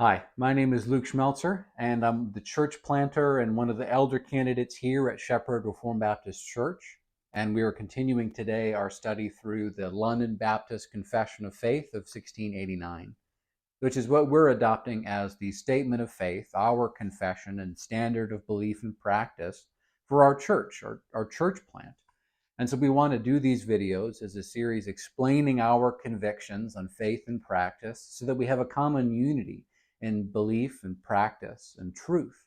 Hi, my name is Luke Schmeltzer, and I'm the church planter and one of the elder candidates here at Shepherd Reformed Baptist Church. And we are continuing today our study through the London Baptist Confession of Faith of 1689, which is what we're adopting as the statement of faith, our confession and standard of belief and practice for our church, our, our church plant. And so we want to do these videos as a series explaining our convictions on faith and practice so that we have a common unity in belief and practice and truth,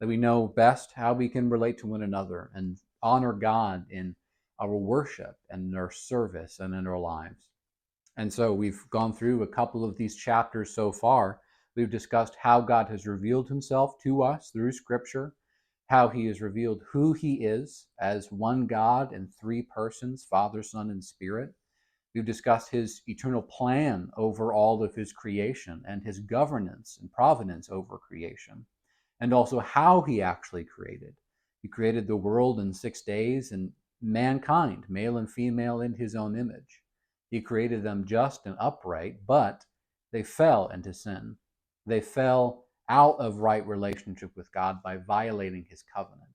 that we know best how we can relate to one another and honor God in our worship and in our service and in our lives. And so we've gone through a couple of these chapters so far. We've discussed how God has revealed himself to us through Scripture, how he has revealed who he is as one God in three persons Father, Son, and Spirit We've discussed his eternal plan over all of his creation and his governance and providence over creation, and also how he actually created. He created the world in six days and mankind, male and female, in his own image. He created them just and upright, but they fell into sin. They fell out of right relationship with God by violating his covenant.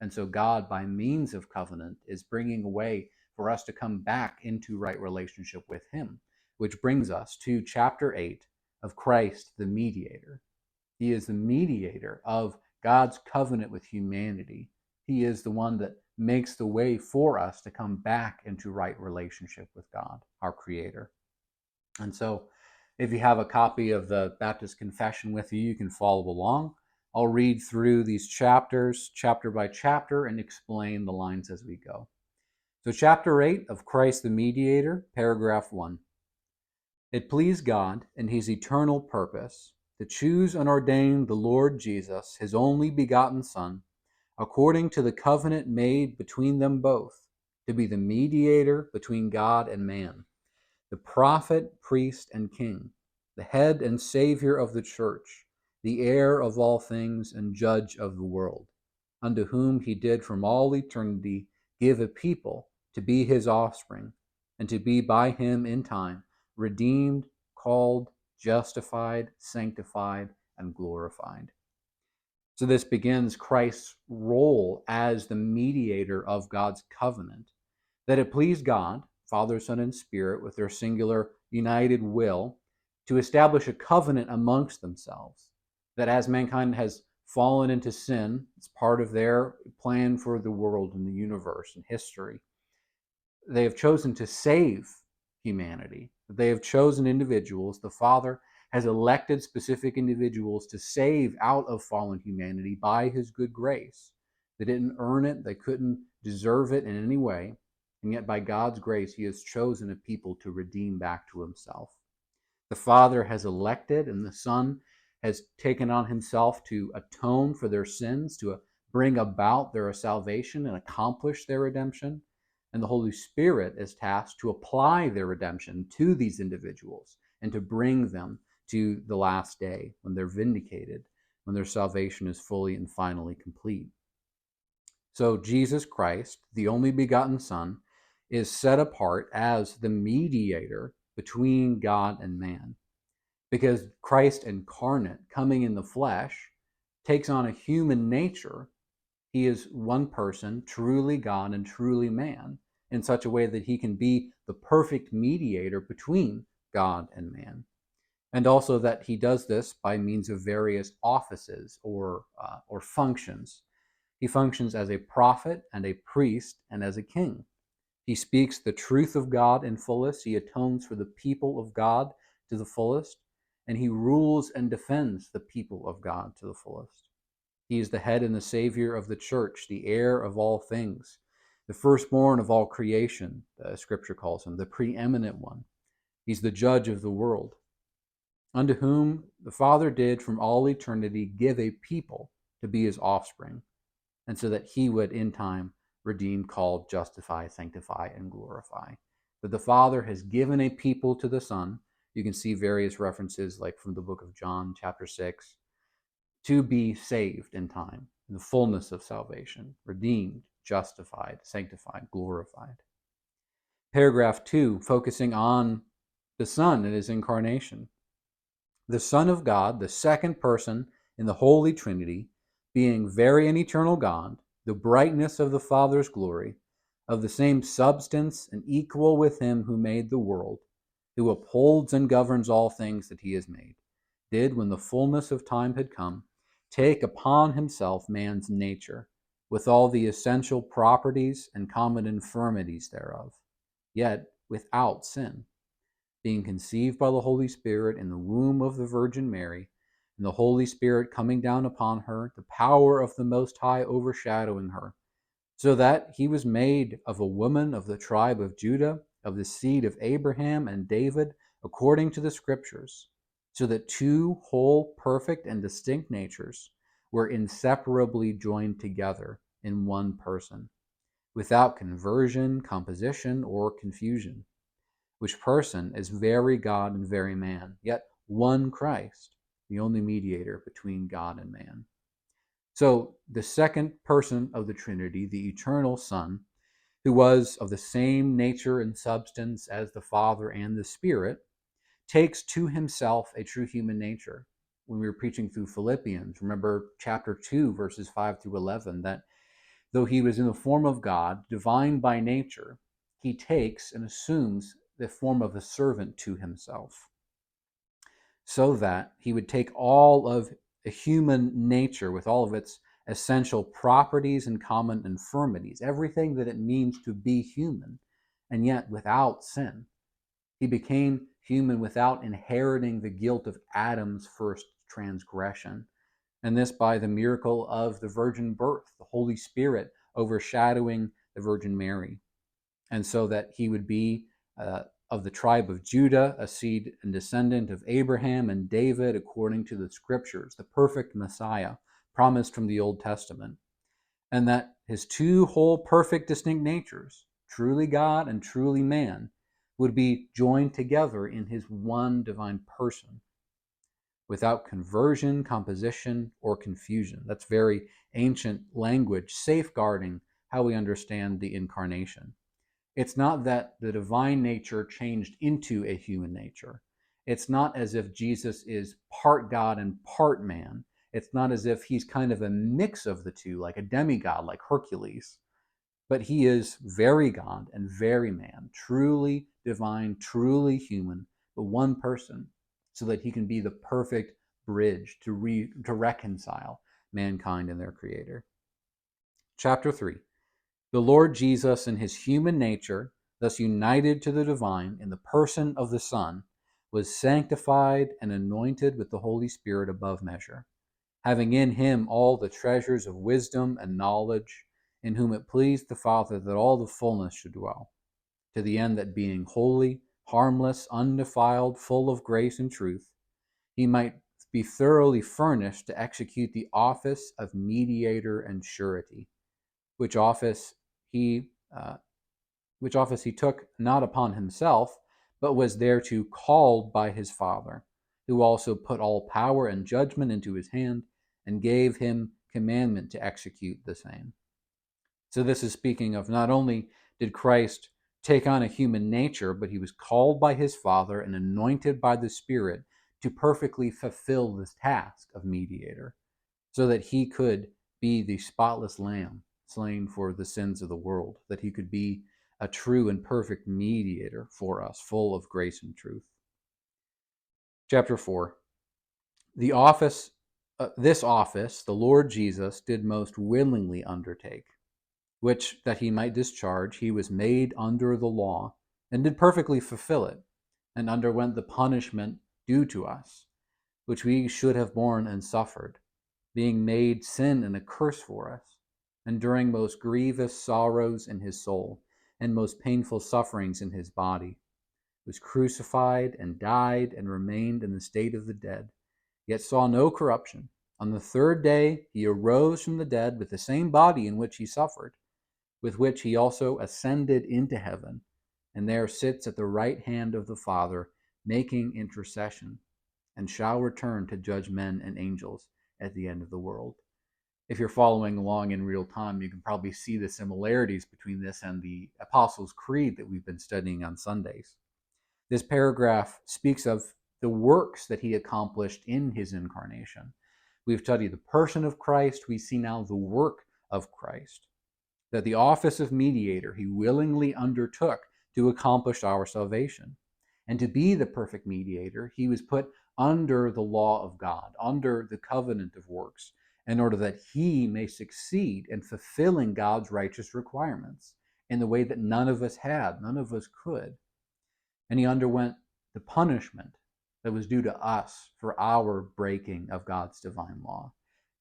And so, God, by means of covenant, is bringing away for us to come back into right relationship with Him, which brings us to chapter 8 of Christ the mediator. He is the mediator of God's covenant with humanity. He is the one that makes the way for us to come back into right relationship with God, our Creator. And so, if you have a copy of the Baptist Confession with you, you can follow along. I'll read through these chapters, chapter by chapter, and explain the lines as we go. So, chapter 8 of Christ the Mediator, paragraph 1. It pleased God, in his eternal purpose, to choose and ordain the Lord Jesus, his only begotten Son, according to the covenant made between them both, to be the mediator between God and man, the prophet, priest, and king, the head and savior of the church, the heir of all things, and judge of the world, unto whom he did from all eternity give a people to be his offspring, and to be by him in time redeemed, called, justified, sanctified, and glorified. So this begins Christ's role as the mediator of God's covenant, that it pleased God, Father, Son, and Spirit, with their singular united will, to establish a covenant amongst themselves, that as mankind has fallen into sin, it's part of their plan for the world and the universe and history they have chosen to save humanity. They have chosen individuals. The Father has elected specific individuals to save out of fallen humanity by his good grace. They didn't earn it, they couldn't deserve it in any way. And yet, by God's grace, he has chosen a people to redeem back to himself. The Father has elected, and the Son has taken on himself to atone for their sins, to bring about their salvation and accomplish their redemption and the Holy Spirit is tasked to apply their redemption to these individuals and to bring them to the last day when they're vindicated, when their salvation is fully and finally complete. So, Jesus Christ, the only begotten Son, is set apart as the mediator between God and man. Because Christ incarnate, coming in the flesh, takes on a human nature. He is one person, truly God and truly man in such a way that he can be the perfect mediator between God and man. And also that he does this by means of various offices or, uh, or functions. He functions as a prophet and a priest and as a king. He speaks the truth of God in fullest. He atones for the people of God to the fullest. And he rules and defends the people of God to the fullest. He is the head and the savior of the church, the heir of all things the firstborn of all creation, the scripture calls him, the preeminent one. He's the judge of the world, unto whom the Father did from all eternity give a people to be his offspring, and so that he would in time redeem, call, justify, sanctify, and glorify. That the Father has given a people to the Son. You can see various references, like from the book of John, chapter 6, to be saved in time, in the fullness of salvation, redeemed, justified, sanctified, glorified. Paragraph two, focusing on the Son and his incarnation. the Son of God, the second person in the Holy Trinity, being very and eternal God, the brightness of the Father's glory, of the same substance and equal with him who made the world, who upholds and governs all things that he has made, did, when the fullness of time had come, take upon himself man's nature, with all the essential properties and common infirmities thereof, yet without sin, being conceived by the Holy Spirit in the womb of the Virgin Mary, and the Holy Spirit coming down upon her, the power of the Most High overshadowing her so that he was made of a woman of the tribe of Judah, of the seed of Abraham and David, according to the Scriptures, so that two whole, perfect, and distinct natures were inseparably joined together in one person, without conversion, composition, or confusion. Which person is very God and very man, yet one Christ, the only mediator between God and man. So, the second person of the Trinity, the eternal Son, who was of the same nature and substance as the Father and the Spirit, takes to himself a true human nature. When we were preaching through Philippians, remember chapter 2, verses 5 through 11, that though he was in the form of God, divine by nature, he takes and assumes the form of a servant to himself, so that he would take all of human nature with all of its essential properties and common infirmities, everything that it means to be human, and yet without sin. He became human without inheriting the guilt of Adam's first transgression, and this by the miracle of the virgin birth, the Holy Spirit overshadowing the Virgin Mary, and so that he would be uh, of the tribe of Judah, a seed and descendant of Abraham and David according to the scriptures, the perfect Messiah promised from the Old Testament, and that his two whole perfect distinct natures, truly God and truly man, would be joined together in his one divine person without conversion, composition, or confusion. That's very ancient language, safeguarding how we understand the incarnation. It's not that the divine nature changed into a human nature. It's not as if Jesus is part God and part man. It's not as if he's kind of a mix of the two, like a demigod, like Hercules. But he is very God and very man, truly divine, truly human, but one person, so that he can be the perfect bridge to, re- to reconcile mankind and their Creator. Chapter 3 the Lord Jesus, in his human nature, thus united to the divine in the person of the Son, was sanctified and anointed with the Holy Spirit above measure, having in him all the treasures of wisdom and knowledge, in whom it pleased the Father that all the fullness should dwell, to the end that being holy, harmless, undefiled, full of grace and truth, he might be thoroughly furnished to execute the office of mediator and surety, which office he uh, which office he took not upon himself, but was thereto called by his Father, who also put all power and judgment into his hand, and gave him commandment to execute the same. So, this is speaking of not only did Christ take on a human nature, but he was called by his Father and anointed by the Spirit to perfectly fulfill this task of mediator, so that he could be the spotless lamb slain for the sins of the world, that he could be a true and perfect mediator for us, full of grace and truth. Chapter 4 The office, uh, this office, the Lord Jesus did most willingly undertake, which that he might discharge, he was made under the law, and did perfectly fulfill it, and underwent the punishment due to us, which we should have borne and suffered, being made sin and a curse for us enduring most grievous sorrows in his soul and most painful sufferings in his body, was crucified and died and remained in the state of the dead, yet saw no corruption. On the third day he arose from the dead with the same body in which he suffered, with which he also ascended into heaven, and there sits at the right hand of the Father, making intercession, and shall return to judge men and angels at the end of the world if you're following along in real time, you can probably see the similarities between this and the Apostles' Creed that we've been studying on Sundays. This paragraph speaks of the works that he accomplished in his incarnation. We've studied the person of Christ, we see now the work of Christ. That the office of mediator he willingly undertook to accomplish our salvation. And to be the perfect mediator, he was put under the law of God, under the covenant of works, in order that he may succeed in fulfilling God's righteous requirements in the way that none of us had, none of us could. And he underwent the punishment that was due to us for our breaking of God's divine law.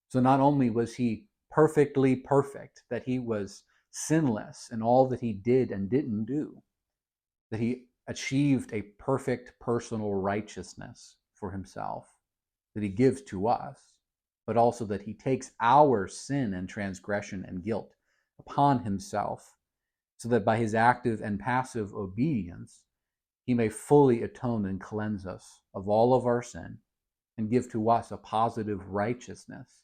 So not only was he perfectly perfect, that he was sinless in all that he did and didn't do, that he achieved a perfect personal righteousness for himself that he gives to us, but also that he takes our sin and transgression and guilt upon himself, so that by his active and passive obedience, he may fully atone and cleanse us of all of our sin and give to us a positive righteousness,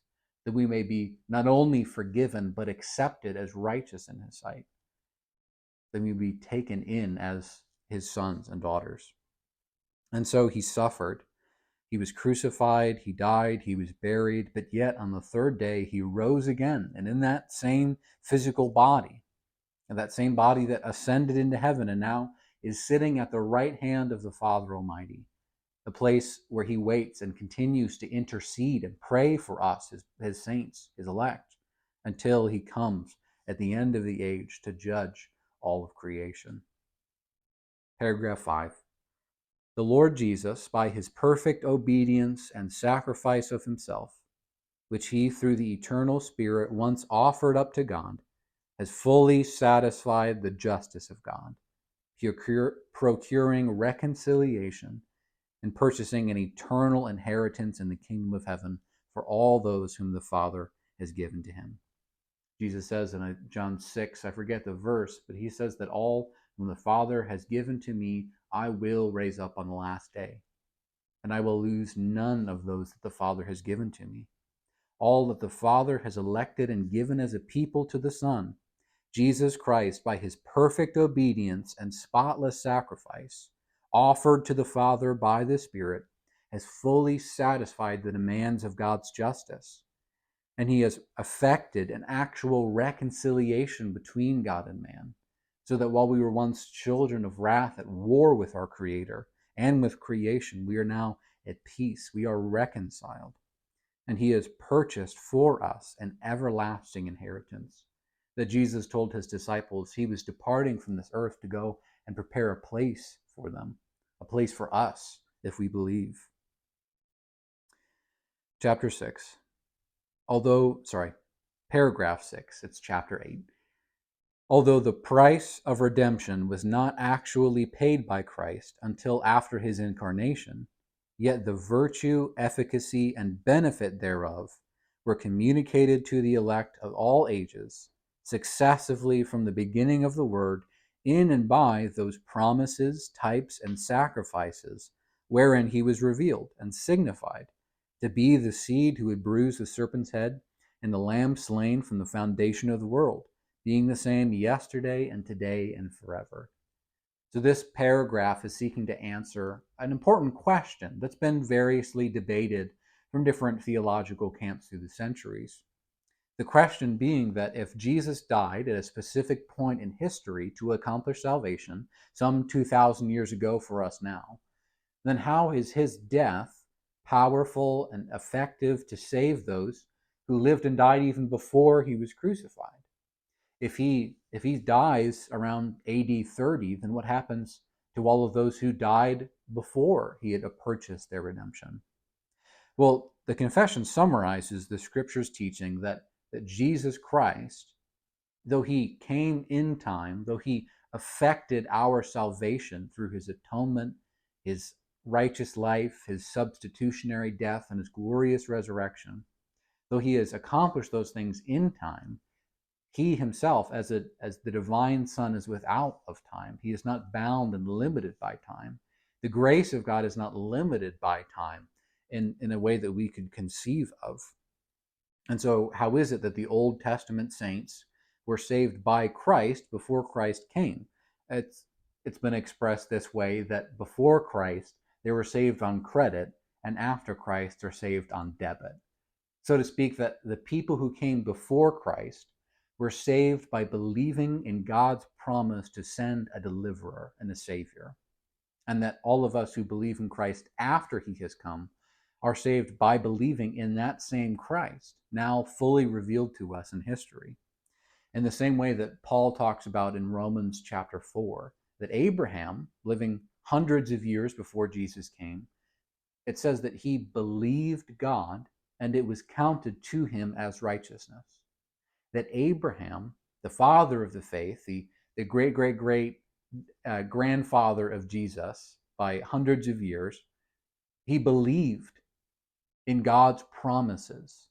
that we may be not only forgiven, but accepted as righteous in his sight, that we be taken in as his sons and daughters. And so he suffered. He was crucified, he died, he was buried, but yet on the third day he rose again. And in that same physical body, and that same body that ascended into heaven and now is sitting at the right hand of the Father Almighty, the place where he waits and continues to intercede and pray for us, his, his saints, his elect, until he comes at the end of the age to judge all of creation. Paragraph 5. The Lord Jesus, by his perfect obedience and sacrifice of himself, which he through the eternal Spirit once offered up to God, has fully satisfied the justice of God, procuring reconciliation and purchasing an eternal inheritance in the kingdom of heaven for all those whom the Father has given to him. Jesus says in uh, John 6, I forget the verse, but he says that all whom the Father has given to me, I will raise up on the last day. And I will lose none of those that the Father has given to me. All that the Father has elected and given as a people to the Son, Jesus Christ, by his perfect obedience and spotless sacrifice, offered to the Father by the Spirit, has fully satisfied the demands of God's justice. And he has effected an actual reconciliation between God and man so that while we were once children of wrath at war with our Creator and with creation, we are now at peace. We are reconciled. And He has purchased for us an everlasting inheritance. That Jesus told His disciples He was departing from this earth to go and prepare a place for them, a place for us if we believe. Chapter 6. Although, sorry, paragraph 6, it's chapter 8. Although the price of redemption was not actually paid by Christ until after his incarnation, yet the virtue, efficacy, and benefit thereof were communicated to the elect of all ages, successively from the beginning of the word, in and by those promises, types, and sacrifices wherein he was revealed and signified to be the seed who would bruise the serpent's head and the lamb slain from the foundation of the world being the same yesterday and today and forever. So, this paragraph is seeking to answer an important question that's been variously debated from different theological camps through the centuries. The question being that if Jesus died at a specific point in history to accomplish salvation, some 2,000 years ago for us now, then how is his death powerful and effective to save those who lived and died even before he was crucified? if he if he dies around AD 30, then what happens to all of those who died before he had purchased their redemption? Well, the confession summarizes the scripture's teaching that, that Jesus Christ, though he came in time, though he affected our salvation through his atonement, his righteous life, his substitutionary death, and his glorious resurrection, though he has accomplished those things in time, he himself, as, a, as the divine Son, is without of time. He is not bound and limited by time. The grace of God is not limited by time in, in a way that we could conceive of. And so, how is it that the Old Testament saints were saved by Christ before Christ came? It's, it's been expressed this way that before Christ, they were saved on credit, and after Christ, they're saved on debit. So to speak, that the people who came before Christ were saved by believing in God's promise to send a deliverer and a savior. And that all of us who believe in Christ after he has come are saved by believing in that same Christ, now fully revealed to us in history. In the same way that Paul talks about in Romans chapter 4, that Abraham, living hundreds of years before Jesus came, it says that he believed God and it was counted to him as righteousness. That Abraham, the father of the faith, the, the great, great, great uh, grandfather of Jesus by hundreds of years, he believed in God's promises.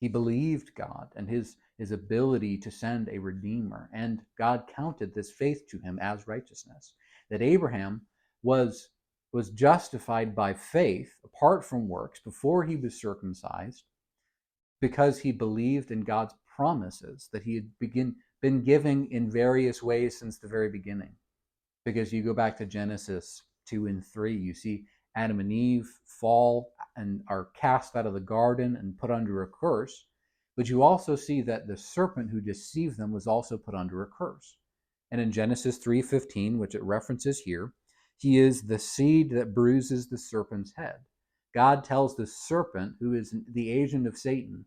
He believed God and his, his ability to send a redeemer, and God counted this faith to him as righteousness. That Abraham was was justified by faith apart from works before he was circumcised because he believed in God's promises that he had begin, been giving in various ways since the very beginning. Because you go back to Genesis 2 and 3, you see Adam and Eve fall and are cast out of the garden and put under a curse. But you also see that the serpent who deceived them was also put under a curse. And in Genesis 3:15, which it references here, he is the seed that bruises the serpent's head. God tells the serpent, who is the agent of Satan,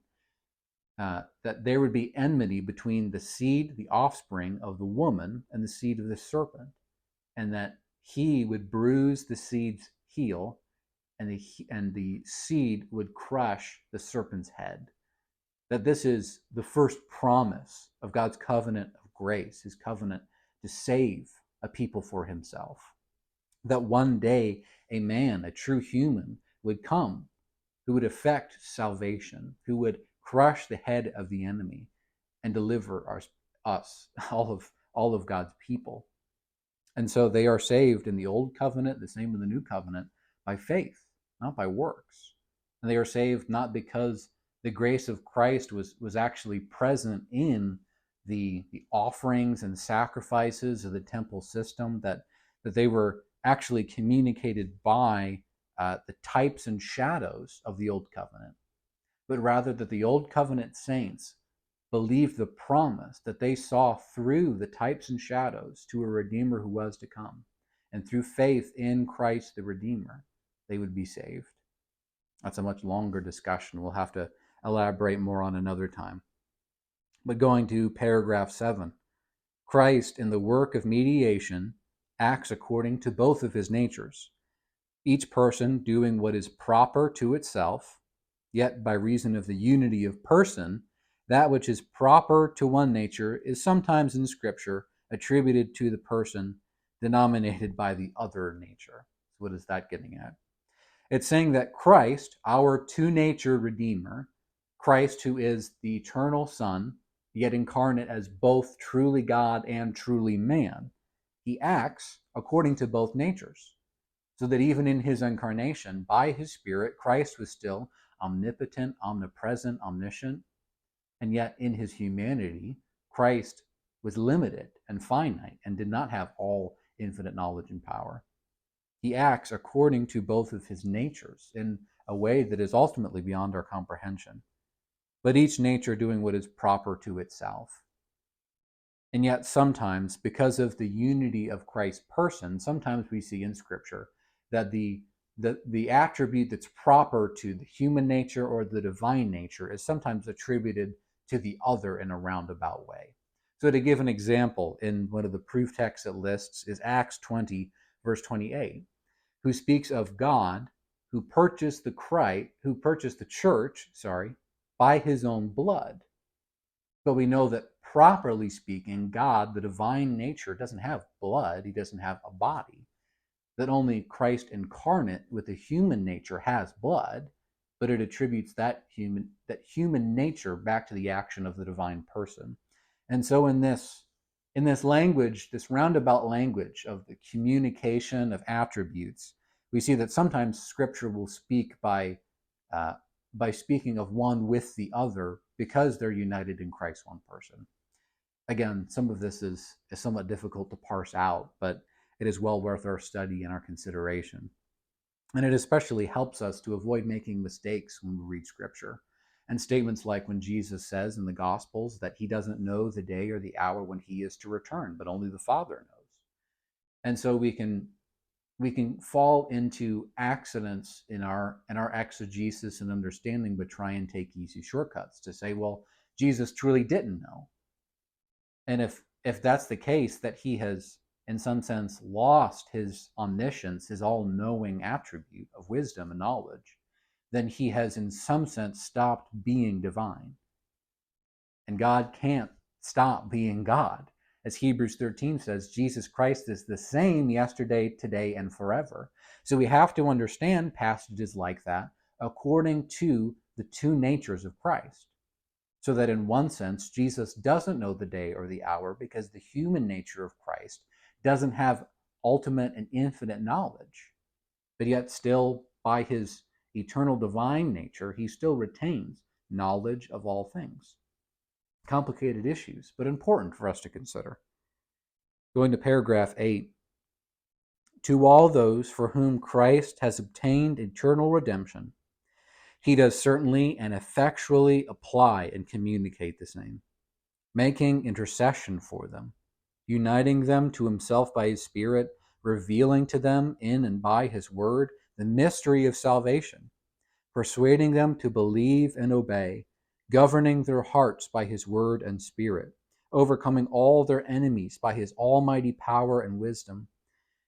uh, that there would be enmity between the seed, the offspring of the woman, and the seed of the serpent, and that he would bruise the seed's heel, and the, and the seed would crush the serpent's head. That this is the first promise of God's covenant of grace, his covenant to save a people for himself that one day a man, a true human, would come who would effect salvation, who would crush the head of the enemy and deliver our, us, all of, all of God's people. And so they are saved in the old covenant, the same in the new covenant, by faith, not by works. And they are saved not because the grace of Christ was, was actually present in the, the offerings and sacrifices of the temple system, that, that they were actually communicated by uh, the types and shadows of the Old Covenant, but rather that the Old Covenant saints believed the promise that they saw through the types and shadows to a Redeemer who was to come. And through faith in Christ the Redeemer, they would be saved. That's a much longer discussion. We'll have to elaborate more on another time. But going to paragraph 7 Christ in the work of mediation acts according to both of his natures, each person doing what is proper to itself, yet by reason of the unity of person, that which is proper to one nature is sometimes in Scripture attributed to the person denominated by the other nature. What is that getting at? It's saying that Christ, our two nature Redeemer, Christ, who is the eternal Son, yet incarnate as both truly God and truly man, he acts according to both natures. So that even in his incarnation, by his Spirit, Christ was still omnipotent, omnipresent, omniscient. And yet in his humanity, Christ was limited and finite and did not have all infinite knowledge and power. He acts according to both of his natures in a way that is ultimately beyond our comprehension, but each nature doing what is proper to itself. And yet, sometimes, because of the unity of Christ's person, sometimes we see in Scripture that the, the, the attribute that's proper to the human nature or the divine nature is sometimes attributed to the other in a roundabout way. So, to give an example, in one of the proof texts it lists is Acts 20, verse 28, who speaks of God who purchased the Christ, who purchased the church, sorry, by his own blood. But we know that properly speaking, God, the divine nature, doesn't have blood, he doesn't have a body. That only Christ incarnate with the human nature has blood, but it attributes that human that human nature back to the action of the divine person. And so in this in this language, this roundabout language of the communication of attributes, we see that sometimes Scripture will speak by uh, by speaking of one with the other because they're united in Christ, one person again, some of this is, is somewhat difficult to parse out, but it is well worth our study and our consideration. And it especially helps us to avoid making mistakes when we read Scripture. And statements like when Jesus says in the Gospels that he doesn't know the day or the hour when he is to return, but only the Father knows. And so we can we can fall into accidents in our in our exegesis and understanding, but try and take easy shortcuts to say, well, Jesus truly didn't know. And if if that's the case, that he has in some sense, lost his omniscience, his all knowing attribute of wisdom and knowledge, then he has, in some sense, stopped being divine. And God can't stop being God. As Hebrews 13 says, Jesus Christ is the same yesterday, today, and forever. So we have to understand passages like that according to the two natures of Christ. So that in one sense, Jesus doesn't know the day or the hour because the human nature of Christ doesn't have ultimate and infinite knowledge, but yet still by his eternal divine nature, he still retains knowledge of all things. Complicated issues, but important for us to consider. Going to paragraph 8 To all those for whom Christ has obtained eternal redemption, he does certainly and effectually apply and communicate the same, making intercession for them uniting them to himself by his Spirit, revealing to them in and by his word the mystery of salvation, persuading them to believe and obey, governing their hearts by his word and Spirit, overcoming all their enemies by his almighty power and wisdom,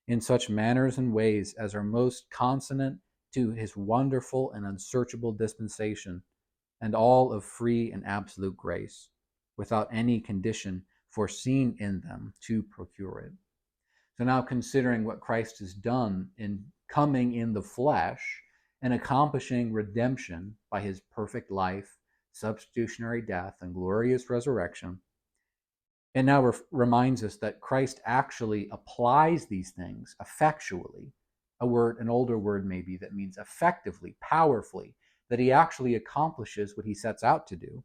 in such manners and ways as are most consonant to his wonderful and unsearchable dispensation, and all of free and absolute grace, without any condition foreseen in them to procure it. So now considering what Christ has done in coming in the flesh and accomplishing redemption by his perfect life, substitutionary death, and glorious resurrection, it now re- reminds us that Christ actually applies these things effectually. A word, an older word maybe that means effectively, powerfully, that he actually accomplishes what he sets out to do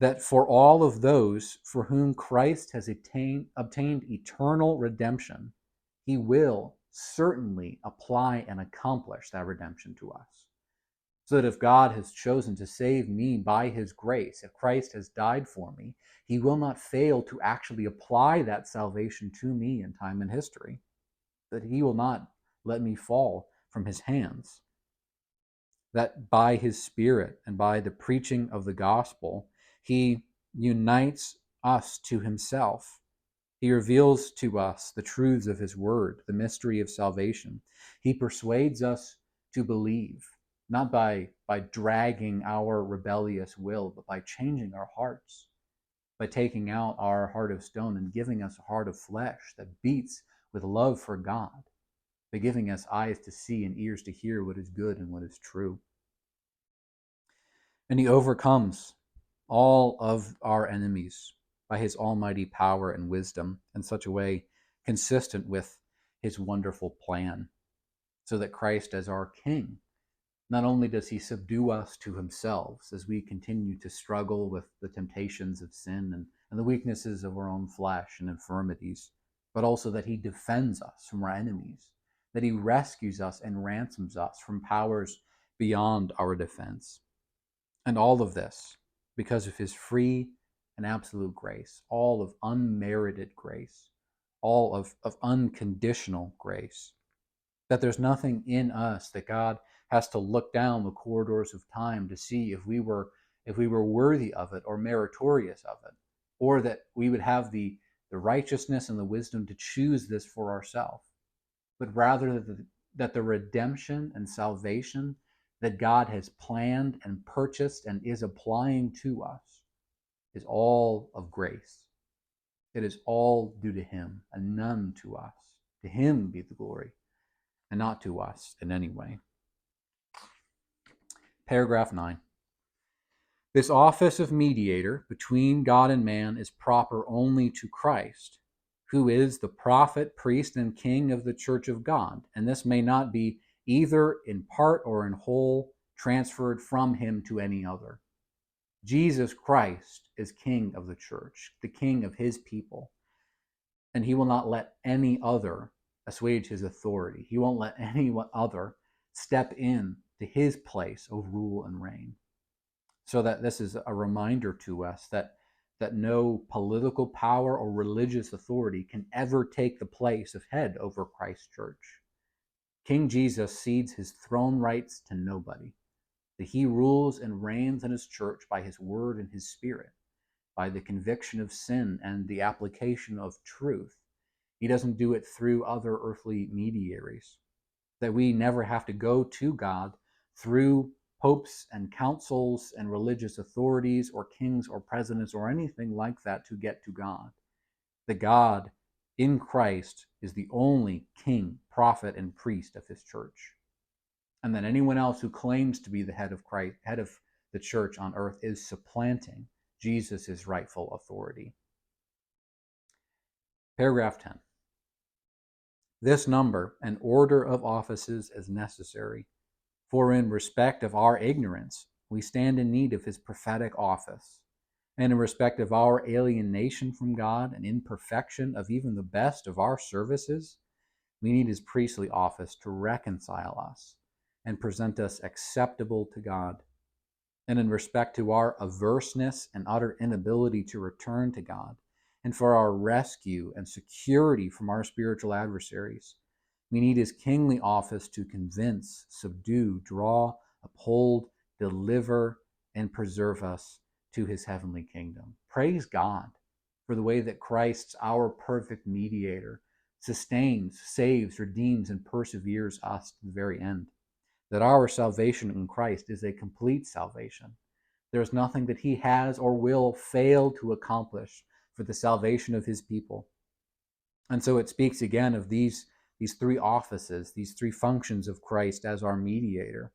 that for all of those for whom Christ has obtained eternal redemption, he will certainly apply and accomplish that redemption to us. So that if God has chosen to save me by his grace, if Christ has died for me, he will not fail to actually apply that salvation to me in time and history, that he will not let me fall from his hands. That by his Spirit and by the preaching of the gospel, he unites us to himself. He reveals to us the truths of his word, the mystery of salvation. He persuades us to believe, not by, by dragging our rebellious will, but by changing our hearts, by taking out our heart of stone and giving us a heart of flesh that beats with love for God, by giving us eyes to see and ears to hear what is good and what is true. And he overcomes all of our enemies by his almighty power and wisdom in such a way consistent with his wonderful plan, so that Christ, as our King, not only does he subdue us to himself as we continue to struggle with the temptations of sin and, and the weaknesses of our own flesh and infirmities, but also that he defends us from our enemies, that he rescues us and ransoms us from powers beyond our defense. And all of this because of his free and absolute grace, all of unmerited grace, all of, of unconditional grace. That there's nothing in us that God has to look down the corridors of time to see if we were if we were worthy of it or meritorious of it, or that we would have the, the righteousness and the wisdom to choose this for ourselves, but rather that the, that the redemption and salvation that God has planned and purchased and is applying to us is all of grace. It is all due to Him and none to us. To Him be the glory and not to us in any way. Paragraph 9. This office of mediator between God and man is proper only to Christ, who is the prophet, priest, and king of the church of God. And this may not be either in part or in whole, transferred from him to any other. Jesus Christ is King of the church, the King of his people, and he will not let any other assuage his authority. He won't let any other step in to his place of rule and reign. So that this is a reminder to us that that no political power or religious authority can ever take the place of head over Christ's church. King Jesus cedes his throne rights to nobody. That he rules and reigns in his church by his word and his spirit, by the conviction of sin and the application of truth. He doesn't do it through other earthly mediaries. That we never have to go to God through popes and councils and religious authorities or kings or presidents or anything like that to get to God. The God in Christ is the only king, prophet, and priest of his church. And that anyone else who claims to be the head of Christ, head of the church on earth is supplanting Jesus' rightful authority. Paragraph 10. This number and order of offices is necessary for in respect of our ignorance, we stand in need of his prophetic office. And in respect of our alienation from God and imperfection of even the best of our services, we need his priestly office to reconcile us and present us acceptable to God. And in respect to our averseness and utter inability to return to God, and for our rescue and security from our spiritual adversaries, we need his kingly office to convince, subdue, draw, uphold, deliver, and preserve us to his heavenly kingdom. Praise God for the way that Christ, our perfect mediator sustains, saves, redeems, and perseveres us to the very end. That our salvation in Christ is a complete salvation. There is nothing that he has or will fail to accomplish for the salvation of his people. And so it speaks again of these these three offices, these three functions of Christ as our mediator.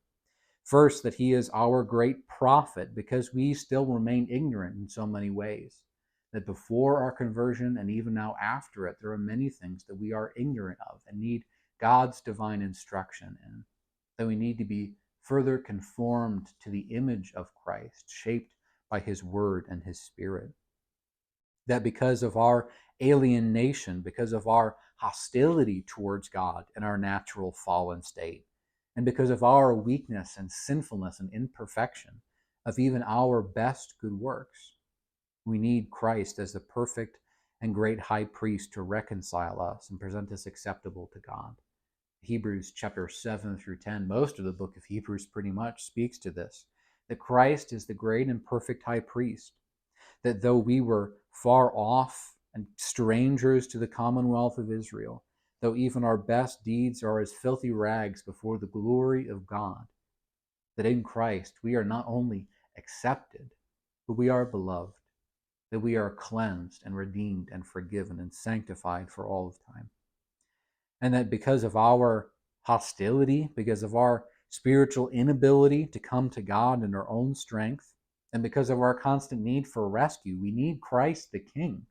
First, that he is our great prophet because we still remain ignorant in so many ways. That before our conversion and even now after it, there are many things that we are ignorant of and need God's divine instruction in. That we need to be further conformed to the image of Christ, shaped by his word and his spirit. That because of our alienation, because of our hostility towards God in our natural fallen state, and because of our weakness and sinfulness and imperfection of even our best good works. We need Christ as the perfect and great high priest to reconcile us and present us acceptable to God. Hebrews chapter 7 through 10, most of the book of Hebrews pretty much speaks to this that Christ is the great and perfect high priest, that though we were far off and strangers to the commonwealth of Israel, though even our best deeds are as filthy rags before the glory of God, that in Christ we are not only accepted, but we are beloved, that we are cleansed and redeemed and forgiven and sanctified for all of time. And that because of our hostility, because of our spiritual inability to come to God in our own strength, and because of our constant need for rescue, we need Christ the King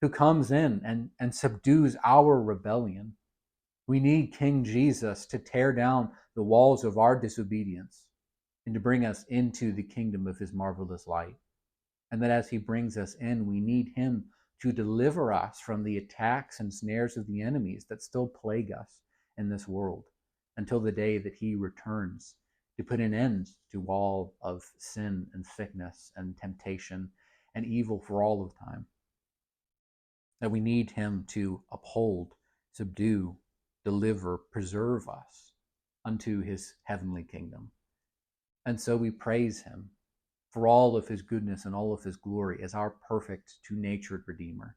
who comes in and, and subdues our rebellion. We need King Jesus to tear down the walls of our disobedience and to bring us into the kingdom of his marvelous light. And that as he brings us in, we need him to deliver us from the attacks and snares of the enemies that still plague us in this world until the day that he returns to put an end to all of sin and sickness and temptation and evil for all of time that we need him to uphold, subdue, deliver, preserve us unto his heavenly kingdom. And so we praise him for all of his goodness and all of his glory as our perfect, two natured Redeemer.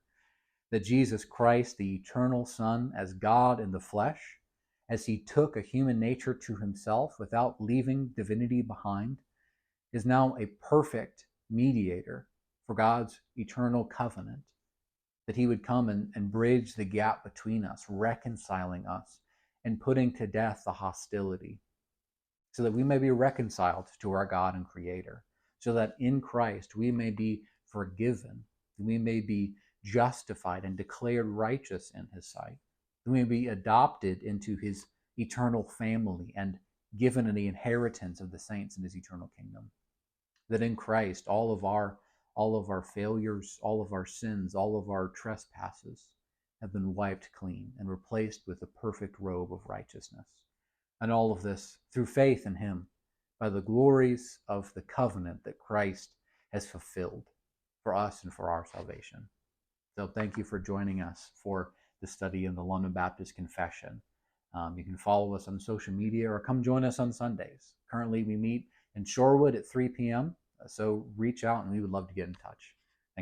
That Jesus Christ, the eternal Son, as God in the flesh, as he took a human nature to himself without leaving divinity behind, is now a perfect mediator for God's eternal covenant that he would come and, and bridge the gap between us, reconciling us, and putting to death the hostility, so that we may be reconciled to our God and Creator, so that in Christ we may be forgiven, we may be justified and declared righteous in his sight, we may be adopted into his eternal family and given the inheritance of the saints in his eternal kingdom. That in Christ all of our all of our failures, all of our sins, all of our trespasses have been wiped clean and replaced with the perfect robe of righteousness. And all of this through faith in Him, by the glories of the covenant that Christ has fulfilled for us and for our salvation. So thank you for joining us for the study in the London Baptist Confession. Um, you can follow us on social media or come join us on Sundays. Currently, we meet in Shorewood at 3 p.m. So reach out and we would love to get in touch.